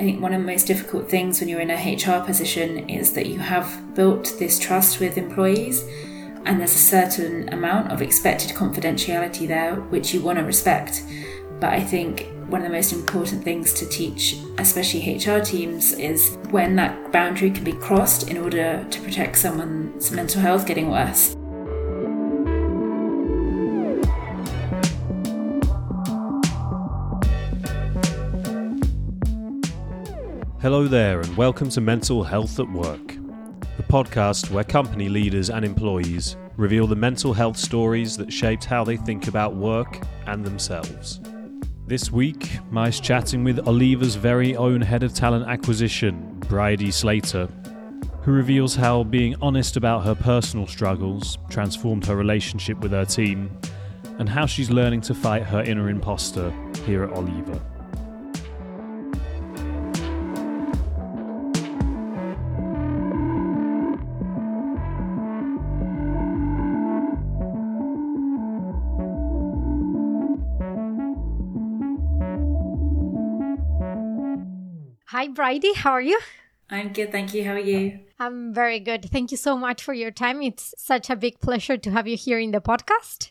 I think one of the most difficult things when you're in a HR position is that you have built this trust with employees, and there's a certain amount of expected confidentiality there which you want to respect. But I think one of the most important things to teach, especially HR teams, is when that boundary can be crossed in order to protect someone's mental health getting worse. Hello there, and welcome to Mental Health at Work, the podcast where company leaders and employees reveal the mental health stories that shaped how they think about work and themselves. This week, Mai's chatting with Oliva's very own head of talent acquisition, Bridie Slater, who reveals how being honest about her personal struggles transformed her relationship with her team and how she's learning to fight her inner imposter here at Oliva. Bridie. How are you? I'm good, thank you. How are you? I'm very good. Thank you so much for your time. It's such a big pleasure to have you here in the podcast.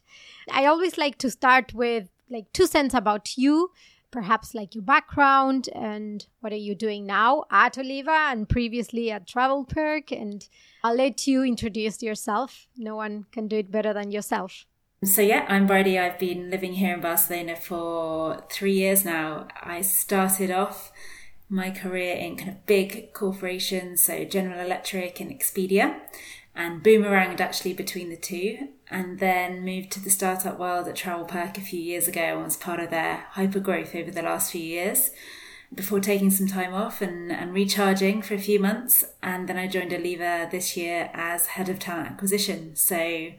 I always like to start with like two cents about you, perhaps like your background and what are you doing now at Oliva and previously at TravelPerk. And I'll let you introduce yourself. No one can do it better than yourself. So, yeah, I'm Bridie. I've been living here in Barcelona for three years now. I started off my career in kind of big corporations, so General Electric and Expedia, and boomeranged actually between the two, and then moved to the startup world at TravelPerk a few years ago and was part of their hyper growth over the last few years before taking some time off and, and recharging for a few months. And then I joined Oliva this year as head of talent acquisition. So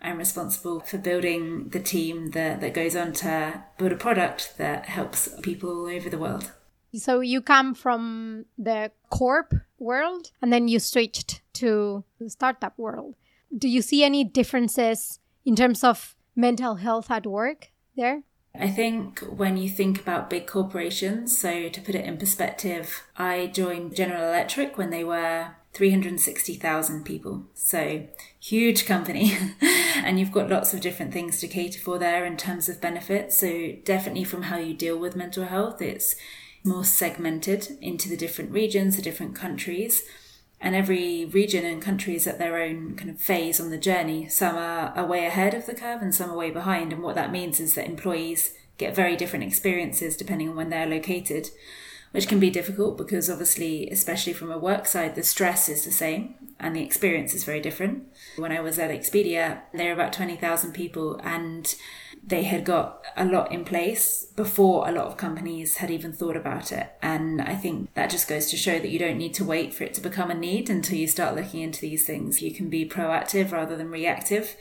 I'm responsible for building the team that, that goes on to build a product that helps people all over the world. So you come from the corp world and then you switched to the startup world. Do you see any differences in terms of mental health at work there? I think when you think about big corporations, so to put it in perspective, I joined General Electric when they were 360,000 people. So, huge company. and you've got lots of different things to cater for there in terms of benefits. So, definitely from how you deal with mental health, it's more segmented into the different regions, the different countries. And every region and country is at their own kind of phase on the journey. Some are, are way ahead of the curve and some are way behind. And what that means is that employees get very different experiences depending on when they're located, which can be difficult because obviously, especially from a work side, the stress is the same and the experience is very different. When I was at Expedia, there were about 20,000 people and they had got a lot in place before a lot of companies had even thought about it. And I think that just goes to show that you don't need to wait for it to become a need until you start looking into these things. You can be proactive rather than reactive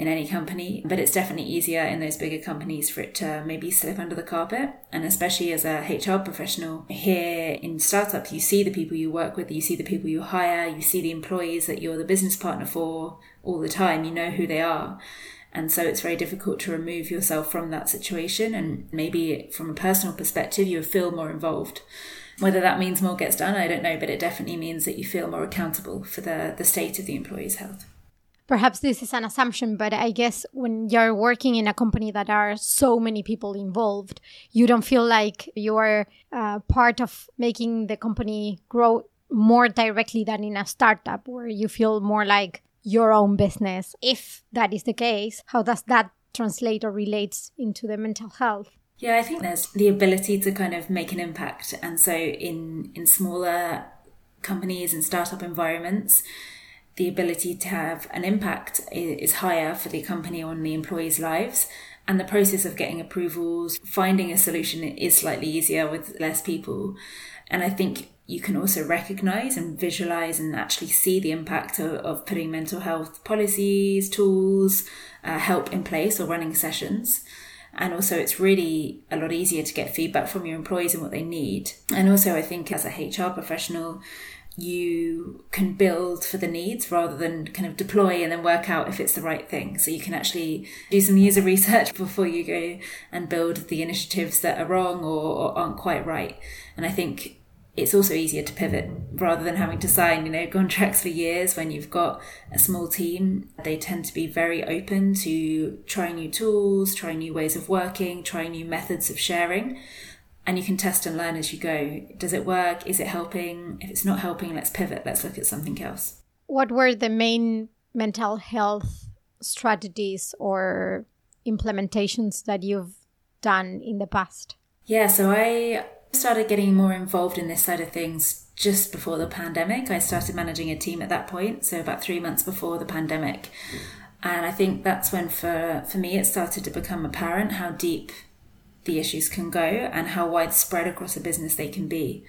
in any company, but it's definitely easier in those bigger companies for it to maybe slip under the carpet. And especially as a HR professional here in startups, you see the people you work with, you see the people you hire, you see the employees that you're the business partner for all the time, you know who they are. And so it's very difficult to remove yourself from that situation. And maybe from a personal perspective, you feel more involved. Whether that means more gets done, I don't know, but it definitely means that you feel more accountable for the, the state of the employee's health. Perhaps this is an assumption, but I guess when you're working in a company that are so many people involved, you don't feel like you are uh, part of making the company grow more directly than in a startup where you feel more like your own business. If that is the case, how does that translate or relates into the mental health? Yeah, I think there's the ability to kind of make an impact. And so in in smaller companies and startup environments, the ability to have an impact is higher for the company on the employees' lives. And the process of getting approvals, finding a solution is slightly easier with less people. And I think you can also recognize and visualize and actually see the impact of, of putting mental health policies, tools, uh, help in place or running sessions. And also, it's really a lot easier to get feedback from your employees and what they need. And also, I think as a HR professional, you can build for the needs rather than kind of deploy and then work out if it's the right thing. So you can actually do some user research before you go and build the initiatives that are wrong or, or aren't quite right. And I think it's also easier to pivot rather than having to sign, you know, contracts for years when you've got a small team. They tend to be very open to trying new tools, trying new ways of working, trying new methods of sharing. And you can test and learn as you go. Does it work? Is it helping? If it's not helping, let's pivot. Let's look at something else. What were the main mental health strategies or implementations that you've done in the past? Yeah, so I started getting more involved in this side of things just before the pandemic. I started managing a team at that point, so about three months before the pandemic. And I think that's when, for, for me, it started to become apparent how deep the issues can go and how widespread across a business they can be.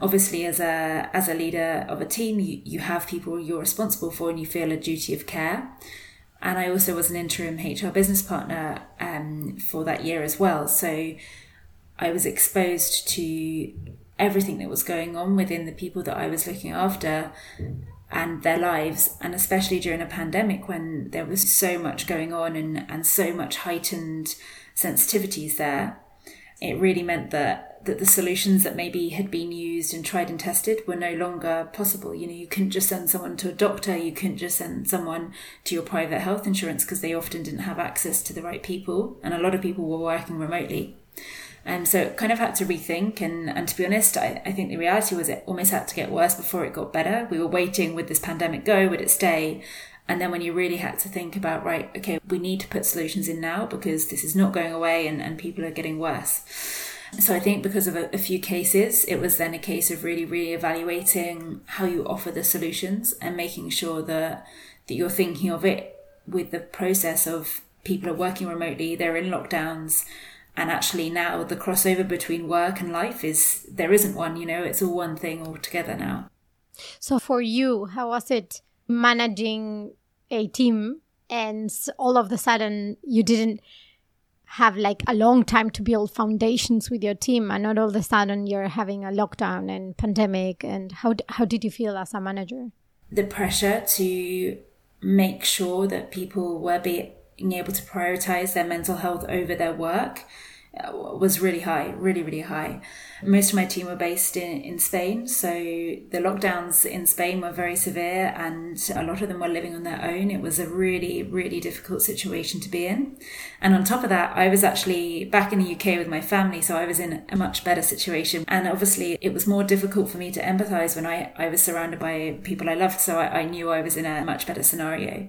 Obviously, as a as a leader of a team, you, you have people you're responsible for and you feel a duty of care. And I also was an interim HR business partner um, for that year as well. So I was exposed to everything that was going on within the people that I was looking after and their lives, and especially during a pandemic when there was so much going on and, and so much heightened sensitivities there. It really meant that that the solutions that maybe had been used and tried and tested were no longer possible. You know, you couldn't just send someone to a doctor, you couldn't just send someone to your private health insurance because they often didn't have access to the right people, and a lot of people were working remotely. And so it kind of had to rethink. And, and to be honest, I, I think the reality was it almost had to get worse before it got better. We were waiting, would this pandemic go? Would it stay? And then when you really had to think about, right, okay, we need to put solutions in now because this is not going away and, and people are getting worse. So I think because of a, a few cases, it was then a case of really re-evaluating how you offer the solutions and making sure that that you're thinking of it with the process of people are working remotely, they're in lockdowns, and actually now the crossover between work and life is there isn't one you know it's all one thing altogether now. So for you how was it managing a team and all of a sudden you didn't have like a long time to build foundations with your team and not all of a sudden you're having a lockdown and pandemic? And how, how did you feel as a manager? The pressure to make sure that people were being able to prioritize their mental health over their work uh, was really high, really, really high. Most of my team were based in, in Spain, so the lockdowns in Spain were very severe, and a lot of them were living on their own. It was a really, really difficult situation to be in. And on top of that, I was actually back in the UK with my family, so I was in a much better situation. And obviously, it was more difficult for me to empathize when I, I was surrounded by people I loved, so I, I knew I was in a much better scenario.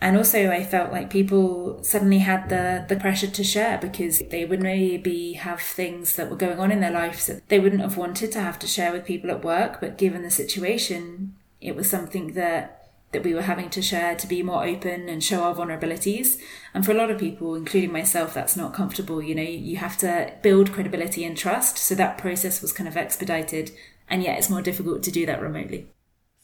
And also, I felt like people suddenly had the, the pressure to share because they would maybe have things that were going on in their lives that they wouldn't have wanted to have to share with people at work. But given the situation, it was something that that we were having to share to be more open and show our vulnerabilities. And for a lot of people, including myself, that's not comfortable. You know, you have to build credibility and trust. So that process was kind of expedited. And yet it's more difficult to do that remotely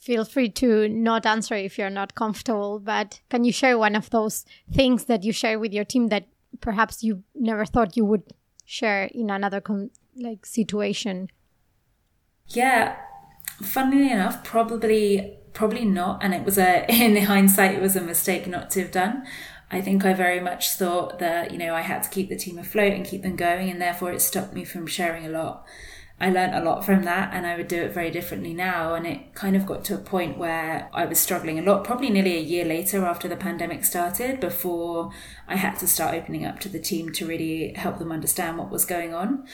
feel free to not answer if you're not comfortable, but can you share one of those things that you share with your team that perhaps you never thought you would share in another com- like situation? Yeah, funnily enough, probably probably not, and it was a in hindsight it was a mistake not to have done. I think I very much thought that you know I had to keep the team afloat and keep them going, and therefore it stopped me from sharing a lot. I learned a lot from that and I would do it very differently now. And it kind of got to a point where I was struggling a lot, probably nearly a year later after the pandemic started, before I had to start opening up to the team to really help them understand what was going on.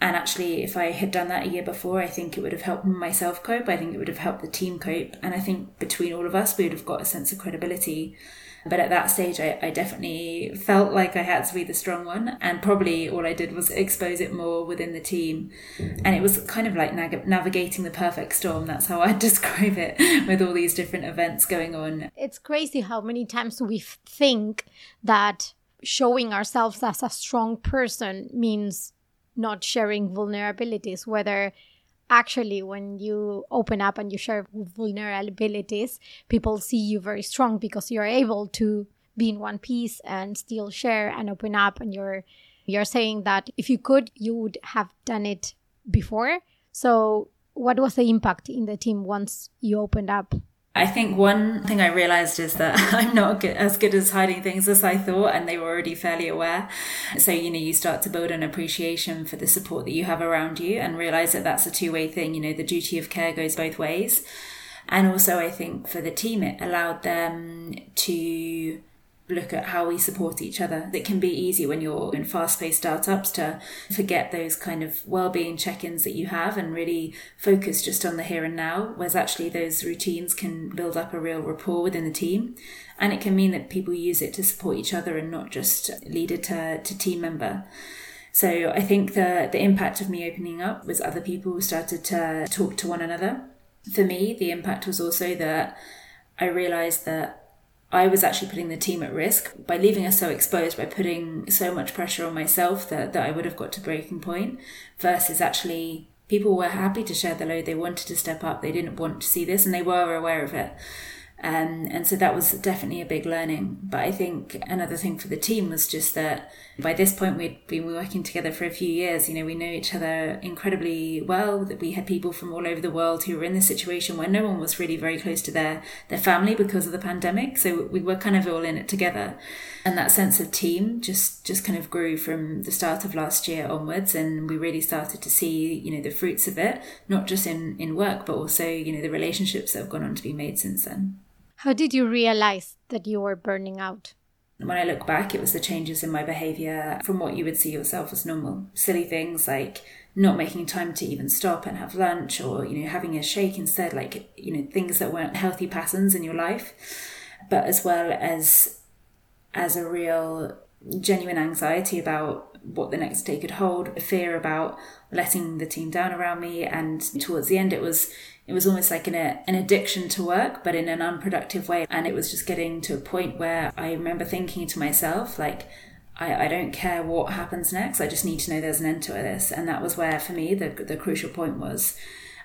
And actually, if I had done that a year before, I think it would have helped myself cope. I think it would have helped the team cope. And I think between all of us, we would have got a sense of credibility but at that stage, I, I definitely felt like I had to be the strong one. And probably all I did was expose it more within the team. And it was kind of like nav- navigating the perfect storm. That's how I'd describe it with all these different events going on. It's crazy how many times we think that showing ourselves as a strong person means not sharing vulnerabilities, whether actually when you open up and you share vulnerabilities people see you very strong because you're able to be in one piece and still share and open up. And you're you're saying that if you could you would have done it before. So what was the impact in the team once you opened up I think one thing I realized is that I'm not good, as good as hiding things as I thought, and they were already fairly aware. So, you know, you start to build an appreciation for the support that you have around you and realize that that's a two way thing. You know, the duty of care goes both ways. And also, I think for the team, it allowed them to look at how we support each other. It can be easy when you're in fast paced startups to forget those kind of well being check ins that you have and really focus just on the here and now, whereas actually those routines can build up a real rapport within the team. And it can mean that people use it to support each other and not just leader to, to team member. So I think the the impact of me opening up was other people started to talk to one another. For me, the impact was also that I realized that I was actually putting the team at risk by leaving us so exposed, by putting so much pressure on myself that, that I would have got to breaking point, versus actually people were happy to share the load. They wanted to step up. They didn't want to see this and they were aware of it. Um, and so that was definitely a big learning. But I think another thing for the team was just that by this point we'd been working together for a few years. You know, we know each other incredibly well. That we had people from all over the world who were in this situation where no one was really very close to their their family because of the pandemic. So we were kind of all in it together, and that sense of team just just kind of grew from the start of last year onwards. And we really started to see you know the fruits of it, not just in in work, but also you know the relationships that have gone on to be made since then. How did you realize that you were burning out? When I look back, it was the changes in my behavior from what you would see yourself as normal. Silly things like not making time to even stop and have lunch or, you know, having a shake instead, like, you know, things that weren't healthy patterns in your life. But as well as as a real genuine anxiety about what the next day could hold, a fear about letting the team down around me. And towards the end, it was it was almost like an, an addiction to work, but in an unproductive way. And it was just getting to a point where I remember thinking to myself, like, I, I don't care what happens next. I just need to know there's an end to this. And that was where, for me, the, the crucial point was.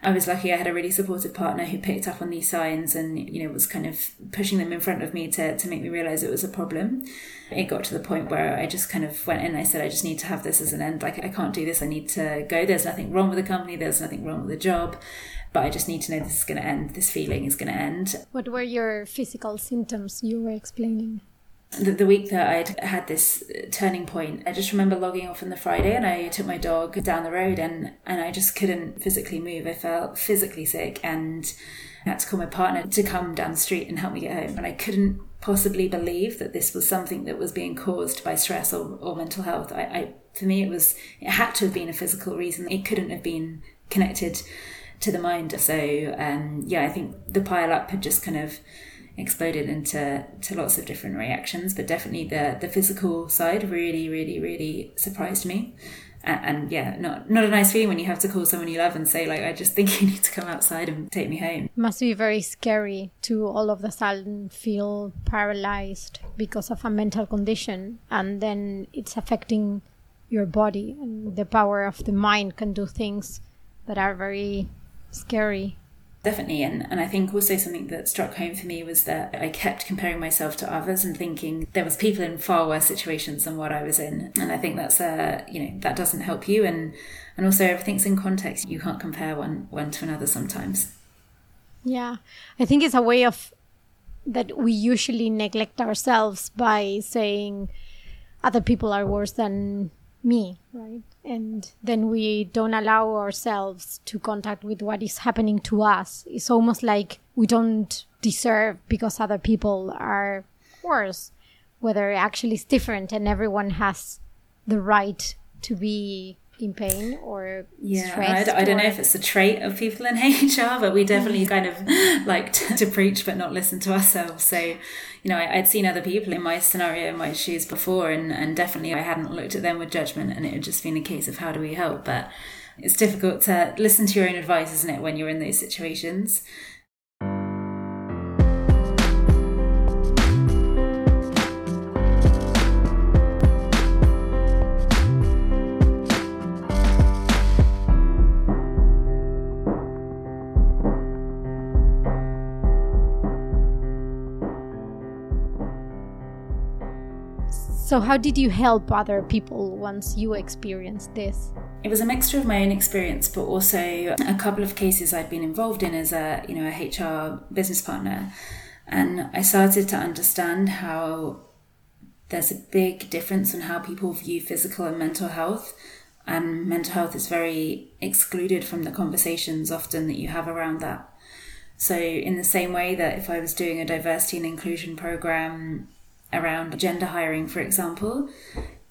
I was lucky I had a really supportive partner who picked up on these signs and, you know, was kind of pushing them in front of me to, to make me realize it was a problem. It got to the point where I just kind of went in I said, I just need to have this as an end. Like, I can't do this. I need to go. There's nothing wrong with the company. There's nothing wrong with the job but I just need to know this is going to end. This feeling is going to end. What were your physical symptoms you were explaining? The, the, week that I'd had this turning point, I just remember logging off on the Friday and I took my dog down the road and, and I just couldn't physically move. I felt physically sick and I had to call my partner to come down the street and help me get home. And I couldn't possibly believe that this was something that was being caused by stress or, or mental health. I, I, for me, it was, it had to have been a physical reason. It couldn't have been connected to the mind. So um, yeah, I think the pile up had just kind of exploded into to lots of different reactions, but definitely the the physical side really, really, really surprised me. And, and, yeah, not not a nice feeling when you have to call someone you love and say like, I just think you need to come outside and take me home. Must be very scary to all of a sudden feel paralyzed because of a mental condition, and then it's affecting your body, and the power of the mind can do things that are very scary. Definitely, and, and I think also something that struck home for me was that I kept comparing myself to others and thinking there was people in far worse situations than what I was in, and I think that's a you know that doesn't help you, and and also everything's in context. You can't compare one one to another sometimes. Yeah, I think it's a way of that we usually neglect ourselves by saying other people are worse than me, right? And then we don't allow ourselves to contact with what is happening to us. It's almost like we don't deserve because other people are worse, whether it actually it's different and everyone has the right to be in pain or yeah I, I, don't know if it's a trait of people in hr but we definitely kind of like to, to preach but not listen to ourselves. So you know I, would seen other people in my scenario in my shoes before and, and definitely i hadn't looked at them with judgment and it had just been a case of how do we help? But it's difficult to listen to your own advice isn't it when you're in those situations So, how did you help other people once you experienced this? It was a mixture of my own experience, but also a couple of cases I'd been involved in as a you know a HR business partner, and I started to understand how there's a big difference in how people view physical and mental health. And mental health is very excluded from the conversations often that you have around that. So, in the same way that if I was doing a diversity and inclusion program around gender hiring, for example,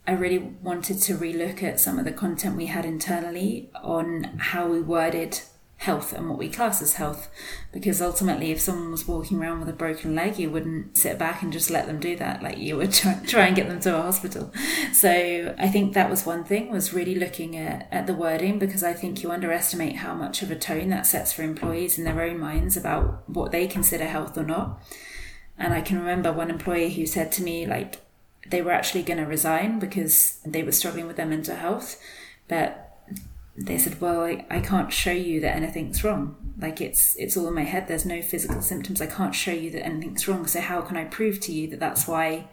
I really wanted to relook at some of the content we had internally on how we worded health and what we class as health. Because ultimately, if someone was walking around with a broken leg, you wouldn't sit back and just let them do that. Like you would try, try and get them to a hospital. So I think that was one thing was really looking at, at the wording because I think you underestimate how much of a tone that sets for employees in their own minds about what they consider health or not. And I can remember one employee who said to me, like, they were actually going to resign because they were struggling with their mental health. But they said, "Well, I, I can't show you that anything's wrong. Like it's it's all in my head. There's no physical symptoms. I can't show you that anything's wrong. So how can I prove to you that that's why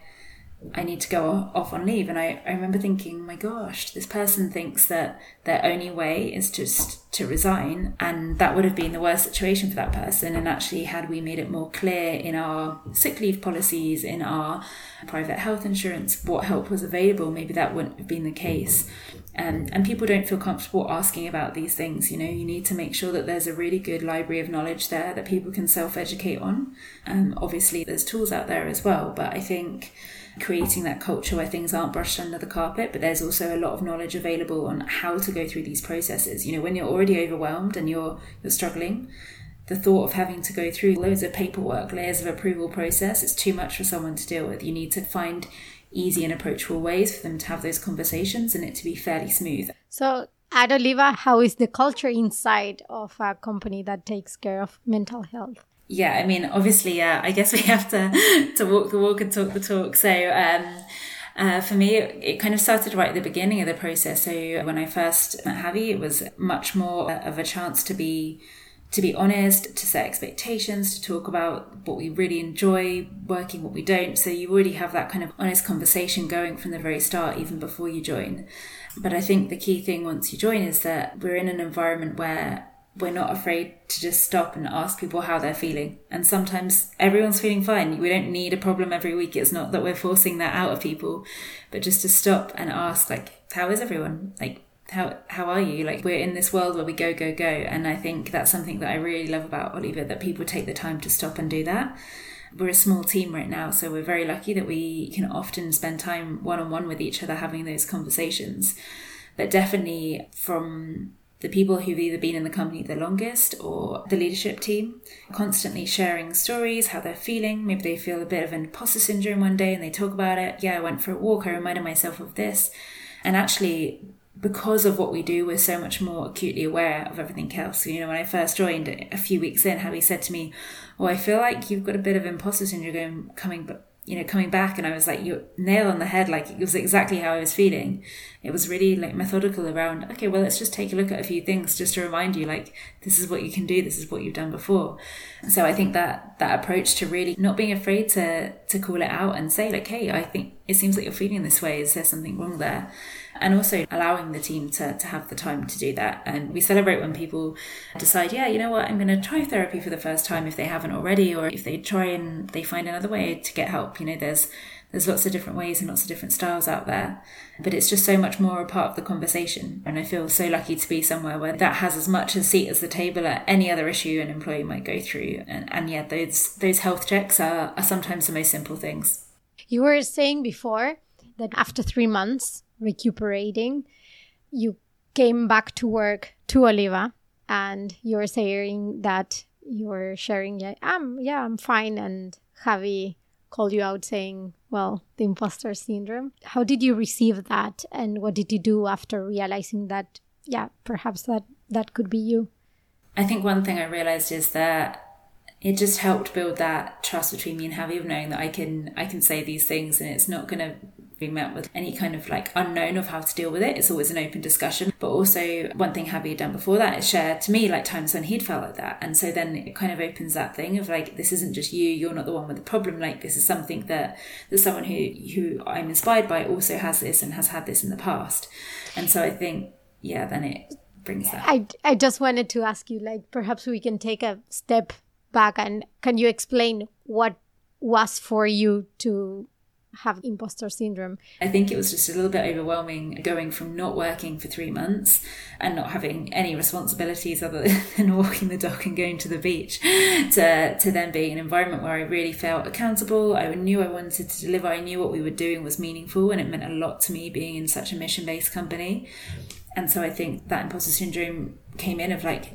I need to go off on leave. And I, I remember thinking, my gosh, this person thinks that their only way is just to resign. And that would have been the worst situation for that person. And actually, had we made it more clear in our sick leave policies, in our private health insurance, what help was available, maybe that wouldn't have been the case. Um, and people don't feel comfortable asking about these things. You know, you need to make sure that there's a really good library of knowledge there that people can self educate on. Um, obviously, there's tools out there as well, but I think creating that culture where things aren't brushed under the carpet, but there's also a lot of knowledge available on how to go through these processes. You know, when you're already overwhelmed and you're you're struggling, the thought of having to go through loads of paperwork, layers of approval process, it's too much for someone to deal with. You need to find easy and approachable ways for them to have those conversations and it to be fairly smooth. So at Oliva, how is the culture inside of a company that takes care of mental health? Yeah, I mean, obviously, yeah, I guess we have to to walk the walk and talk the talk. So, um, uh, for me, it, kind of started right at the beginning of the process. So when I first met Javi, it was much more of a chance to be to be honest, to set expectations, to talk about what we really enjoy working, what we don't. So you already have that kind of honest conversation going from the very start, even before you join. But I think the key thing once you join is that we're in an environment where we're not afraid to just stop and ask people how they're feeling. And sometimes everyone's feeling fine. We don't need a problem every week. It's not that we're forcing that out of people, but just to stop and ask, like, how is everyone? Like, how how are you? Like, we're in this world where we go, go, go. And I think that's something that I really love about Oliva, that people take the time to stop and do that. We're a small team right now, so we're very lucky that we can often spend time one on one with each other having those conversations. But definitely from the people who've either been in the company the longest or the leadership team, constantly sharing stories, how they're feeling. Maybe they feel a bit of imposter syndrome one day and they talk about it. Yeah, I went for a walk, I reminded myself of this. And actually, because of what we do, we're so much more acutely aware of everything else. You know, when I first joined a few weeks in, Javi said to me, Oh, I feel like you've got a bit of imposter syndrome coming you know, coming back and I was like, you nail on the head. Like it was exactly how I was feeling. It was really like methodical around, okay, well, let's just take a look at a few things just to remind you, like, this is what you can do. This is what you've done before. And so I think that that approach to really not being afraid to, to call it out and say like, Hey, I think it seems like you're feeling this way. Is there something wrong there? And also allowing the team to, to have the time to do that. And we celebrate when people decide, yeah, you know what, I'm going to try therapy for the first time if they haven't already, or if they try and they find another way to get help. You know, there's there's lots of different ways and lots of different styles out there, but it's just so much more a part of the conversation. And I feel so lucky to be somewhere where that has as much a seat as the table at any other issue an employee might go through. And, and yeah, those those health checks are, are sometimes the most simple things. You were saying before that after three months, recuperating, you came back to work to Oliva and you're saying that you're sharing, yeah, I'm, yeah, I'm fine. And Javi called you out saying, well, the imposter syndrome. How did you receive that? And what did you do after realizing that, yeah, perhaps that, that could be you? I think one thing I realized is that it just helped build that trust between me and Javi of knowing that I can I can say these things and it's not to being met with any kind of like unknown of how to deal with it. It's always an open discussion. But also, one thing Javi had done before that is share to me like times when he'd felt like that. And so then it kind of opens that thing of like, this isn't just you, you're not the one with the problem. Like, this is something that, that someone who, who I'm inspired by also has this and has had this in the past. And so I think, yeah, then it brings that. I, I just wanted to ask you, like, perhaps we can take a step back and can you explain what was for you to have imposter syndrome? I think it was just a little bit overwhelming going from not working for three months and not having any responsibilities other than walking the dog and going to the beach to, to then being an environment where I really felt accountable. I knew I wanted to deliver. I knew what we were doing was meaningful and it meant a lot to me being in such a mission based company. And so I think that imposter syndrome came in of like,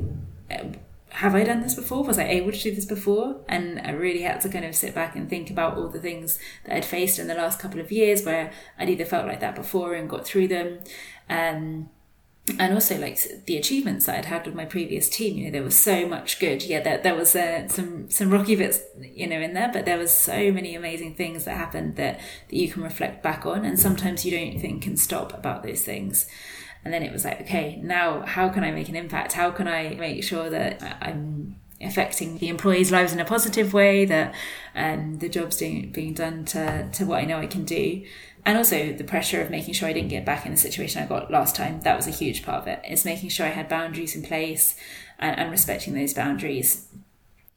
have I done this before? Was I able to do this before? And I really had to kind of sit back and think about all the things that I'd faced in the last couple of years where I'd either felt like that before and got through them. Um, and also like the achievements that I'd had with my previous team, you know, there was so much good. Yeah, there, there was uh, some some rocky bits, you know, in there, but there was so many amazing things that happened that, that you can reflect back on. And sometimes you don't think can stop about those things. And then it was like, okay, now how can I make an impact? How can I make sure that I'm affecting the employees' lives in a positive way, that um, the job's doing, being done to, to what I know I can do. And also the pressure of making sure I didn't get back in the situation I got last time. That was a huge part of it. It's making sure I had boundaries in place and, and respecting those boundaries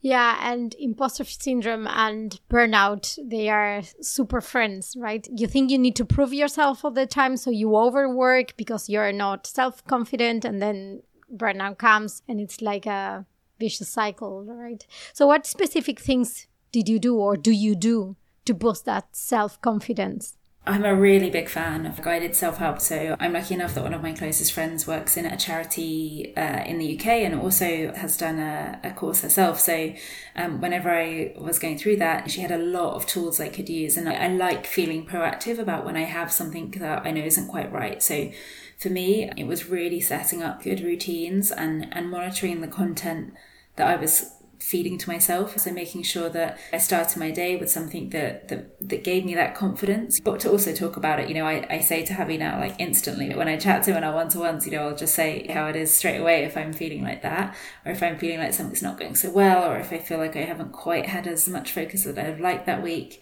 yeah, and imposter syndrome and burnout, they are super friends, right? You think you need to prove yourself all the time, so you overwork because you're not self confident, and then burnout comes, and it's like a vicious cycle, right? So, what specific things did you do or do you do to boost that self confidence? I'm a really big fan of guided self help. So I'm lucky enough that one of my closest friends works in a charity uh, in the UK and also has done a, a course herself. So um, whenever I was going through that, she had a lot of tools I could use. And I, I like feeling proactive about when I have something that I know isn't quite right. So for me, it was really setting up good routines and, and monitoring the content that I was feeding to myself. So making sure that I started my day with something that that, that gave me that confidence. But to also talk about it, you know, I, I say to Javi now like instantly when I chat to him on our one to ones, you know, I'll just say how it is straight away if I'm feeling like that, or if I'm feeling like something's not going so well, or if I feel like I haven't quite had as much focus that I've liked that week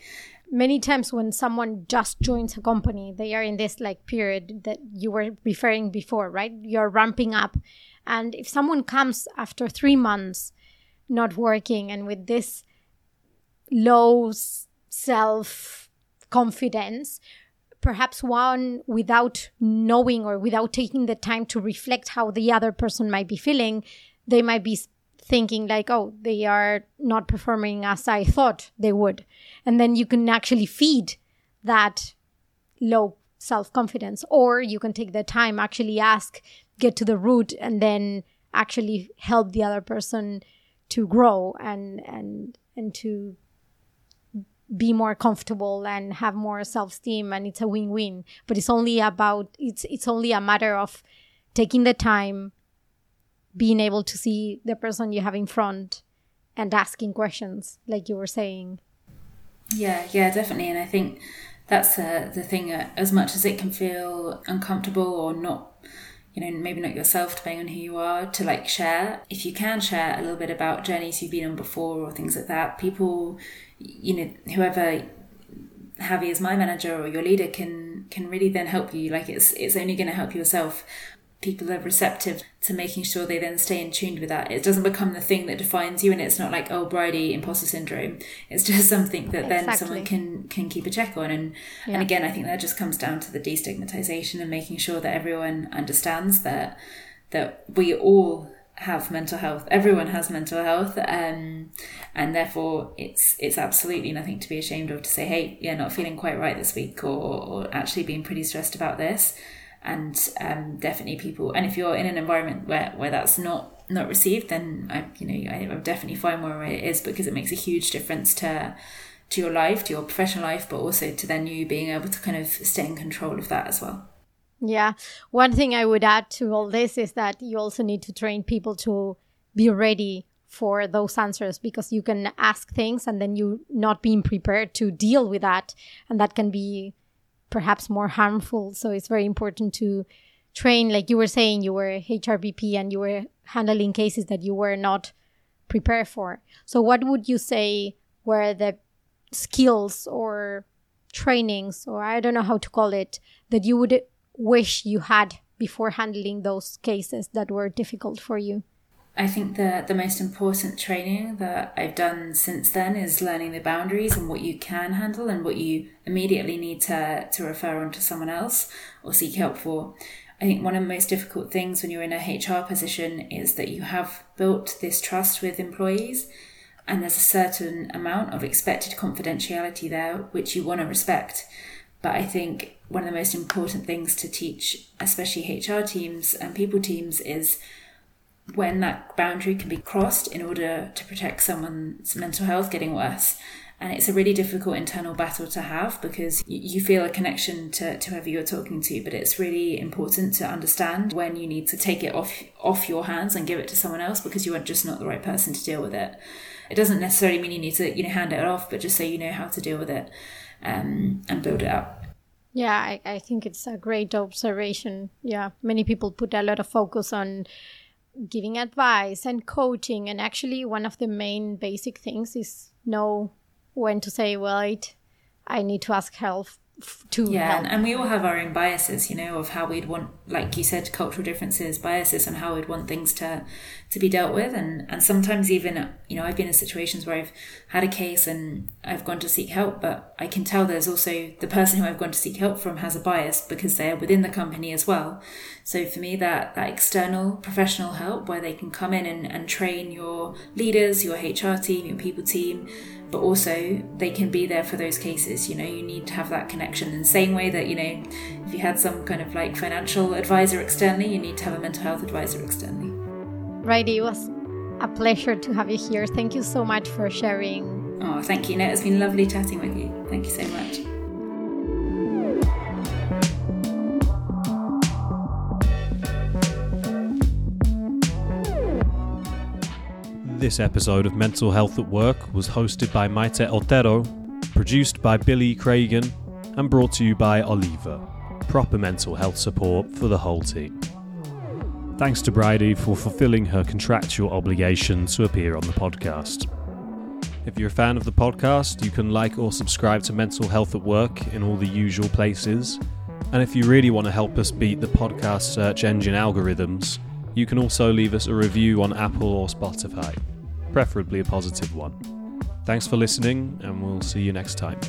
many times when someone just joins a company they are in this like period that you were referring before right you're ramping up and if someone comes after 3 months not working and with this low self confidence perhaps one without knowing or without taking the time to reflect how the other person might be feeling they might be thinking like oh they are not performing as i thought they would. And then you can actually feed that low self confidence or you can take the time actually ask get to the root and then actually help the other person to grow and and and to be more comfortable and have more self-esteem and it's a win-win. But it's only about it's it's only a matter of taking the time being able to see the person you have in front and asking questions like you were saying. Yeah yeah definitely. And i think that's uh, the thing uh, as much as it can feel uncomfortable or not you know, maybe not yourself, depending on who you are, to like share. If you can share a little bit about journeys you've been on before or things like that, people, you know, whoever Javi is my manager or your leader can can really then help you. Like it's it's only going to help yourself people are receptive to making sure they then stay in tune with that. It doesn't become the thing that defines you, and it's not like oh, Bridie imposter syndrome. It's just something that then someone can can keep a check on. And yeah. and again, I think that just comes down to the destigmatization and making sure that everyone understands that that we all have mental health. Everyone has mental health, um, and therefore it's it's absolutely nothing to be ashamed of to say, hey, yeah, not feeling quite right this week, or, or actually being pretty stressed about this and um, definitely people. And if you're in an environment where, where that's not not received, then I you know I, I definitely find where it is because it makes a huge difference to to your life, to your professional life, but also to then you being able to kind of stay in control of that as well. Yeah. One thing I would add to all this is that you also need to train people to be ready for those answers because you can ask things and then you not being prepared to deal with that and that can be perhaps more harmful. So it's very important to train, like you were saying, you were HRBP and you were handling cases that you were not prepared for. So what would you say were the skills or trainings, or I don't know how to call it, that you would wish you had before handling those cases that were difficult for you? I think the the most important training that I've done since then is learning the boundaries and what you can handle and what you immediately need to to refer on to someone else or seek help for. I think one of the most difficult things when you're in a HR position is that you have built this trust with employees and there's a certain amount of expected confidentiality there which you want to respect. But I think one of the most important things to teach, especially HR teams and people teams, is when that boundary can be crossed in order to protect someone's mental health getting worse. And it's a really difficult internal battle to have because you feel a connection to, to whoever you're talking to, but it's really important to understand when you need to take it off off your hands and give it to someone else because you are just not the right person to deal with it. It doesn't necessarily mean you need to, you know, hand it off, but just so you know how to deal with it um, and build it up. Yeah, I, I think it's a great observation. Yeah, many people put a lot of focus on giving advice and coaching and actually one of the main basic things is know when to say wait i need to ask help to yeah help. and we all have our own biases you know of how we'd want like you said cultural differences biases and how we'd want things to to be dealt with and and sometimes even you know i've been in situations where i've had a case and i've gone to seek help but i can tell there's also the person who i've gone to seek help from has a bias because they're within the company as well so for me that that external professional help where they can come in and, and train your leaders your hr team your people team but also they can be there for those cases. You know, you need to have that connection in the same way that, you know, if you had some kind of like financial advisor externally, you need to have a mental health advisor externally. Right. It was a pleasure to have you here. Thank you so much for sharing. Oh, thank you. No, it's been lovely chatting with you. Thank you so much. This episode of Mental Health at Work was hosted by Maite Otero, produced by Billy Craigan, and brought to you by Oliva, proper mental health support for the whole team. Thanks to Bridie for fulfilling her contractual obligation to appear on the podcast. If you're a fan of the podcast, you can like or subscribe to Mental Health at Work in all the usual places. And if you really want to help us beat the podcast search engine algorithms, you can also leave us a review on Apple or Spotify preferably a positive one. Thanks for listening, and we'll see you next time.